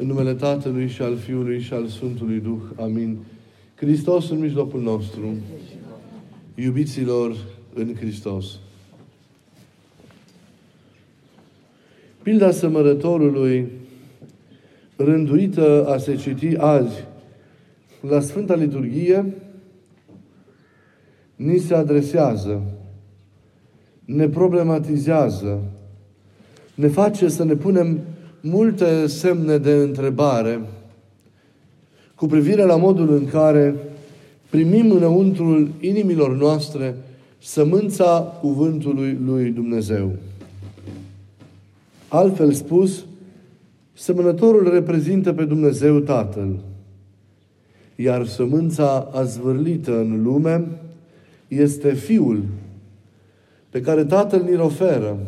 În numele Tatălui și al Fiului și al Sfântului Duh. Amin. Hristos în mijlocul nostru. Iubiților în Hristos. Pilda semărătorului rânduită a se citi azi la Sfânta Liturghie ni se adresează, ne problematizează, ne face să ne punem multe semne de întrebare cu privire la modul în care primim înăuntrul inimilor noastre sămânța cuvântului lui Dumnezeu. Altfel spus, semănătorul reprezintă pe Dumnezeu Tatăl, iar sămânța azvârlită în lume este Fiul pe care Tatăl ni-l oferă,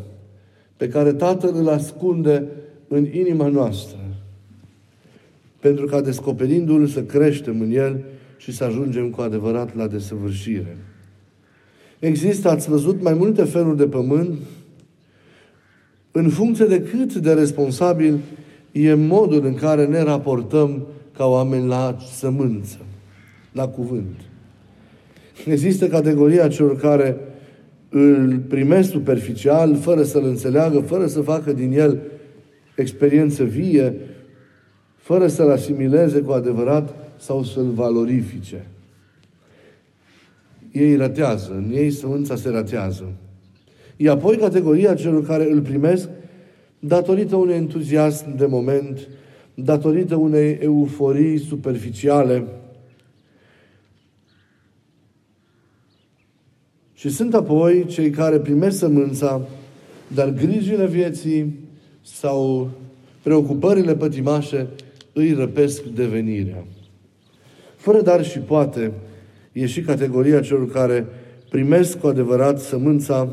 pe care Tatăl îl ascunde în inima noastră. Pentru ca descoperindu-L să creștem în El și să ajungem cu adevărat la desăvârșire. Există, ați văzut, mai multe feluri de pământ în funcție de cât de responsabil e modul în care ne raportăm ca oameni la sămânță, la cuvânt. Există categoria celor care îl primesc superficial, fără să-l înțeleagă, fără să facă din el experiență vie, fără să-l asimileze cu adevărat sau să-l valorifice. Ei ratează, în ei sămânța se ratează. E apoi categoria celor care îl primesc datorită unui entuziasm de moment, datorită unei euforii superficiale, Și sunt apoi cei care primesc sămânța, dar grijile vieții sau preocupările pătimașe îi răpesc devenirea. Fără dar și poate, e și categoria celor care primesc cu adevărat sămânța,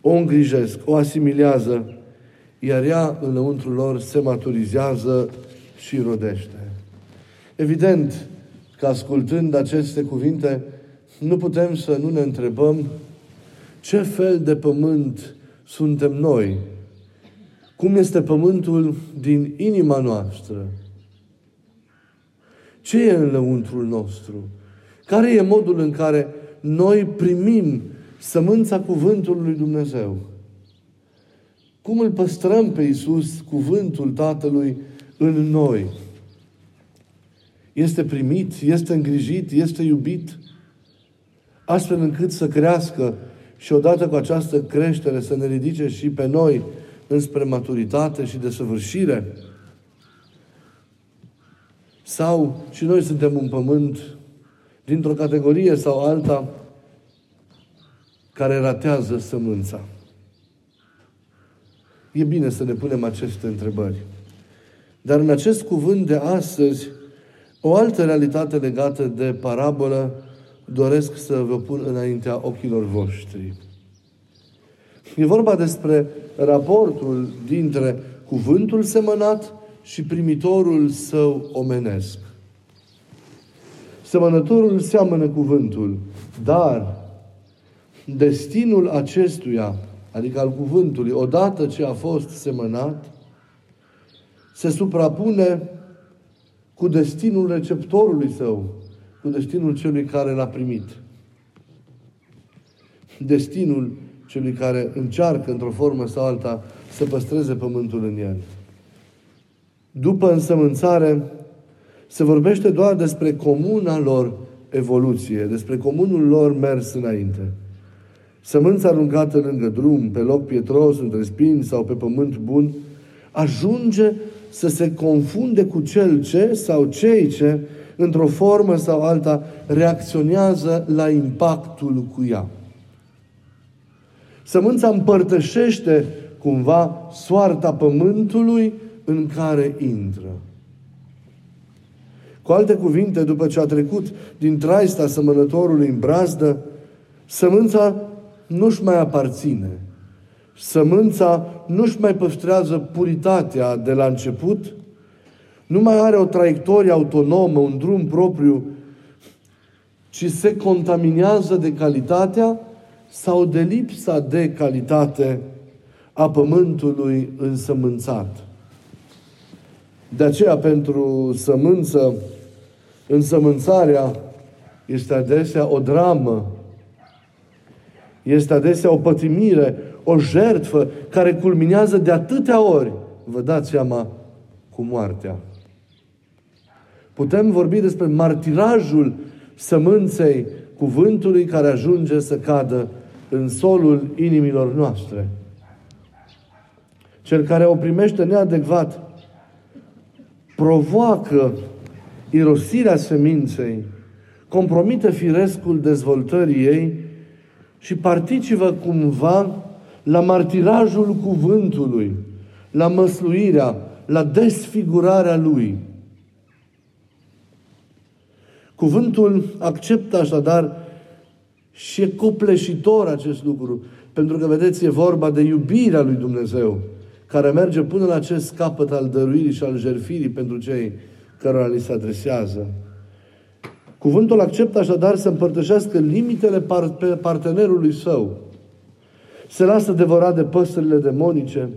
o îngrijesc, o asimilează, iar ea înăuntru lor se maturizează și rodește. Evident că ascultând aceste cuvinte, nu putem să nu ne întrebăm ce fel de pământ suntem noi. Cum este pământul din inima noastră? Ce e în lăuntrul nostru? Care e modul în care noi primim sămânța cuvântului lui Dumnezeu? Cum îl păstrăm pe Iisus, cuvântul Tatălui, în noi? Este primit, este îngrijit, este iubit? astfel încât să crească și odată cu această creștere să ne ridice și pe noi înspre maturitate și desăvârșire? Sau și noi suntem un pământ dintr-o categorie sau alta care ratează sămânța? E bine să ne punem aceste întrebări. Dar în acest cuvânt de astăzi, o altă realitate legată de parabolă doresc să vă pun înaintea ochilor voștri. E vorba despre raportul dintre cuvântul semănat și primitorul său omenesc. Semănătorul seamănă cuvântul, dar destinul acestuia, adică al cuvântului, odată ce a fost semănat, se suprapune cu destinul receptorului său, cu destinul celui care l-a primit. Destinul celui care încearcă, într-o formă sau alta, să păstreze pământul în el. După însămânțare, se vorbește doar despre comuna lor evoluție, despre comunul lor mers înainte. Sămânța aruncată lângă drum, pe loc pietros, între spini sau pe pământ bun, ajunge să se confunde cu cel ce sau cei ce într-o formă sau alta, reacționează la impactul cu ea. Sămânța împărtășește cumva soarta pământului în care intră. Cu alte cuvinte, după ce a trecut din traista sămănătorului în brazdă, sămânța nu-și mai aparține. Sămânța nu-și mai păstrează puritatea de la început, nu mai are o traiectorie autonomă, un drum propriu, ci se contaminează de calitatea sau de lipsa de calitate a pământului însămânțat. De aceea, pentru sămânță, însămânțarea este adesea o dramă, este adesea o pătimire, o jertfă care culminează de atâtea ori, vă dați seama, cu moartea. Putem vorbi despre martirajul sămânței cuvântului care ajunge să cadă în solul inimilor noastre. Cel care o primește neadecvat provoacă irosirea seminței, compromite firescul dezvoltării ei și participă cumva la martirajul cuvântului, la măsluirea, la desfigurarea lui. Cuvântul acceptă așadar și e copleșitor acest lucru, pentru că, vedeți, e vorba de iubirea lui Dumnezeu, care merge până la acest capăt al dăruirii și al jerfirii pentru cei cărora li se adresează. Cuvântul acceptă așadar să împărtășească limitele partenerului său. Se lasă devorat de păsările demonice,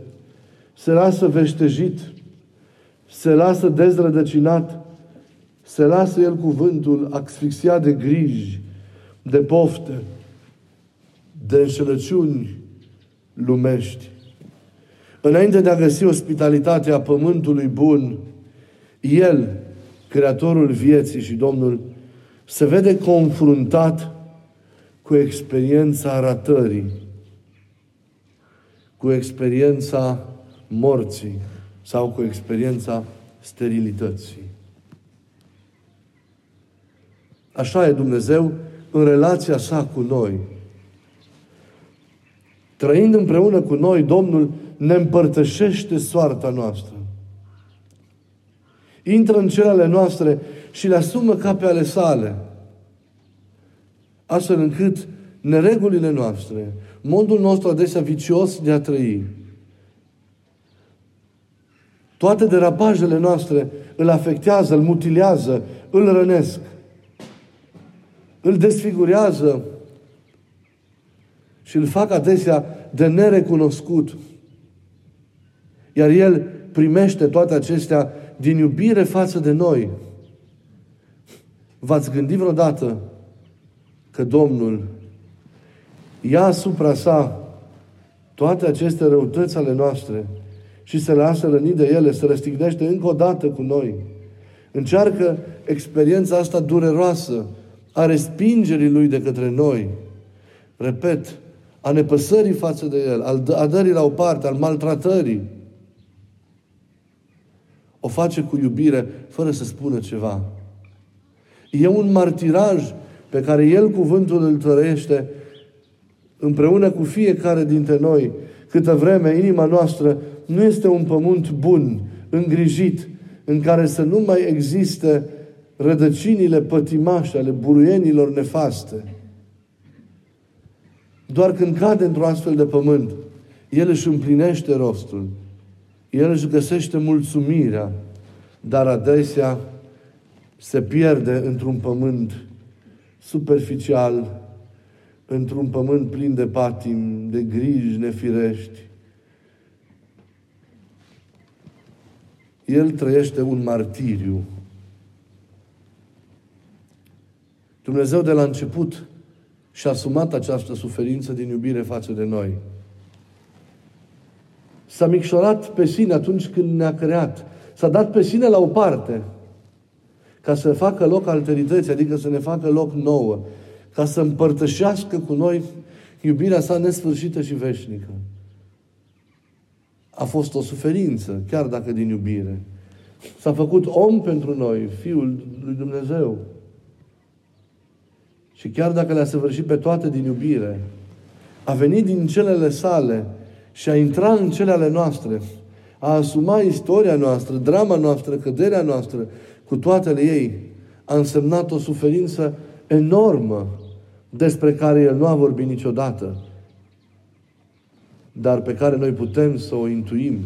se lasă veștejit, se lasă dezrădăcinat, se lasă el cuvântul asfixiat de griji, de pofte, de înșelăciuni lumești. Înainte de a găsi ospitalitatea pământului bun, El, Creatorul vieții și Domnul, se vede confruntat cu experiența ratării, cu experiența morții sau cu experiența sterilității. Așa e Dumnezeu în relația sa cu noi. Trăind împreună cu noi, Domnul ne împărtășește soarta noastră. Intră în celele noastre și le asumă ca pe ale sale. Astfel încât neregulile noastre, modul nostru adesea vicios de a trăi, toate derapajele noastre îl afectează, îl mutilează, îl rănesc, îl desfigurează și îl fac adesea de nerecunoscut. Iar El primește toate acestea din iubire față de noi. V-ați gândit vreodată că Domnul ia asupra sa toate aceste răutăți ale noastre și se lasă răni de ele, se răstignește încă o dată cu noi. Încearcă experiența asta dureroasă a respingerii Lui de către noi. Repet, a nepăsării față de El, al a dării la o parte, al maltratării. O face cu iubire, fără să spună ceva. E un martiraj pe care El, cuvântul, îl trăiește împreună cu fiecare dintre noi, câtă vreme inima noastră nu este un pământ bun, îngrijit, în care să nu mai existe rădăcinile pătimașe ale buruienilor nefaste. Doar când cade într-un astfel de pământ, el își împlinește rostul. El își găsește mulțumirea, dar adesea se pierde într-un pământ superficial, într-un pământ plin de patim, de griji nefirești. El trăiește un martiriu. Dumnezeu de la început și-a asumat această suferință din iubire față de noi. S-a micșorat pe sine atunci când ne-a creat. S-a dat pe sine la o parte ca să facă loc alterității, adică să ne facă loc nouă, ca să împărtășească cu noi iubirea sa nesfârșită și veșnică. A fost o suferință, chiar dacă din iubire. S-a făcut om pentru noi, Fiul lui Dumnezeu. Și chiar dacă le-a săvârșit pe toate din iubire, a venit din celele sale și a intrat în cele ale noastre, a asumat istoria noastră, drama noastră, căderea noastră, cu toate ei, a însemnat o suferință enormă despre care El nu a vorbit niciodată, dar pe care noi putem să o intuim.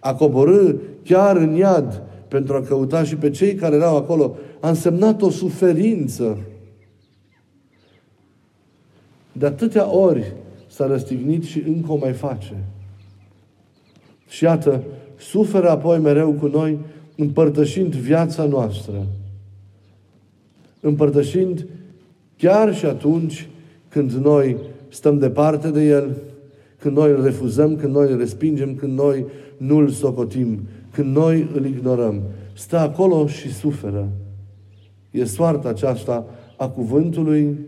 A coborâ chiar în iad pentru a căuta și pe cei care erau acolo, a însemnat o suferință de atâtea ori s-a răstignit și încă o mai face. Și iată, suferă apoi mereu cu noi, împărtășind viața noastră. Împărtășind chiar și atunci când noi stăm departe de El, când noi îl refuzăm, când noi îl respingem, când noi nu îl socotim, când noi îl ignorăm. Stă acolo și suferă. E soarta aceasta a cuvântului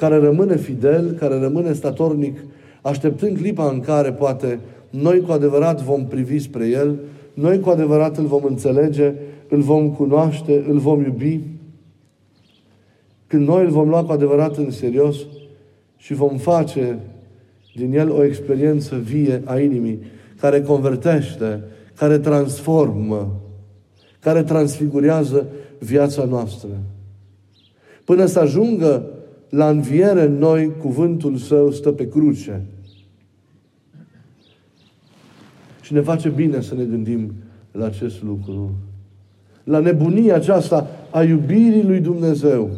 care rămâne fidel, care rămâne statornic, așteptând clipa în care poate noi cu adevărat vom privi spre El, noi cu adevărat îl vom înțelege, îl vom cunoaște, îl vom iubi, când noi îl vom lua cu adevărat în serios și vom face din el o experiență vie a inimii, care convertește, care transformă, care transfigurează viața noastră. Până să ajungă la înviere în noi, cuvântul său stă pe cruce. Și ne face bine să ne gândim la acest lucru. La nebunia aceasta a iubirii lui Dumnezeu,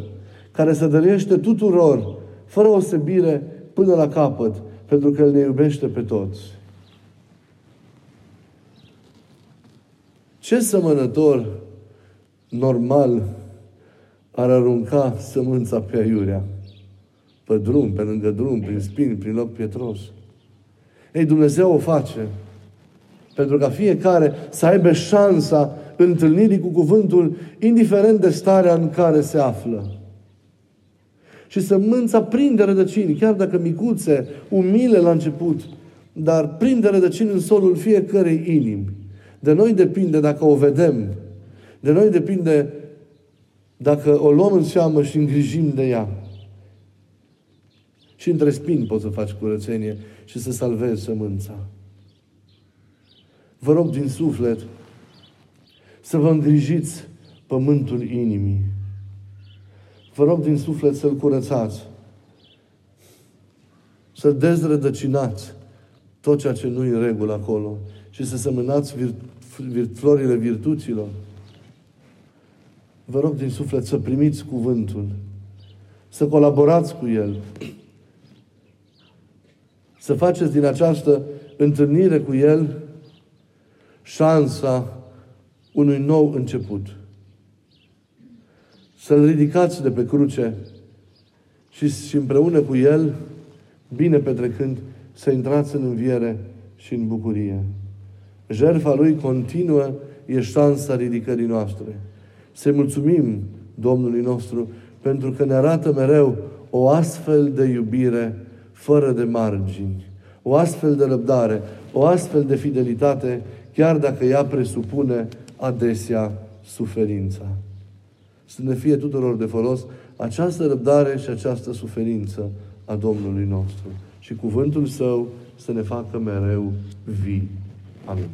care se dărește tuturor, fără osebire, până la capăt, pentru că El ne iubește pe toți. Ce sămănător normal ar arunca sămânța pe aiurea? Pe drum, pe lângă drum, prin spini, prin loc pietros. Ei, Dumnezeu o face pentru ca fiecare să aibă șansa întâlnirii cu cuvântul, indiferent de starea în care se află. Și sămânța prinde rădăcini, chiar dacă micuțe, umile la început, dar prinde rădăcini în solul fiecărei inimi. De noi depinde dacă o vedem. De noi depinde dacă o luăm în seamă și îngrijim de ea. Și între spini poți să faci curățenie și să salvezi sămânța. Vă rog din suflet să vă îngrijiți pământul inimii. Vă rog din suflet să-l curățați. Să dezrădăcinați tot ceea ce nu e în regulă acolo și să semănați vir, vir, florile virtuților. Vă rog din suflet să primiți cuvântul, să colaborați cu el, să faceți din această întâlnire cu el șansa unui nou început să-L ridicați de pe cruce și, și împreună cu El, bine petrecând, să intrați în înviere și în bucurie. Jertfa Lui continuă e șansa ridicării noastre. Să mulțumim Domnului nostru pentru că ne arată mereu o astfel de iubire fără de margini, o astfel de răbdare, o astfel de fidelitate, chiar dacă ea presupune adesea suferința să ne fie tuturor de folos această răbdare și această suferință a Domnului nostru. Și cuvântul Său să ne facă mereu vii. Amin.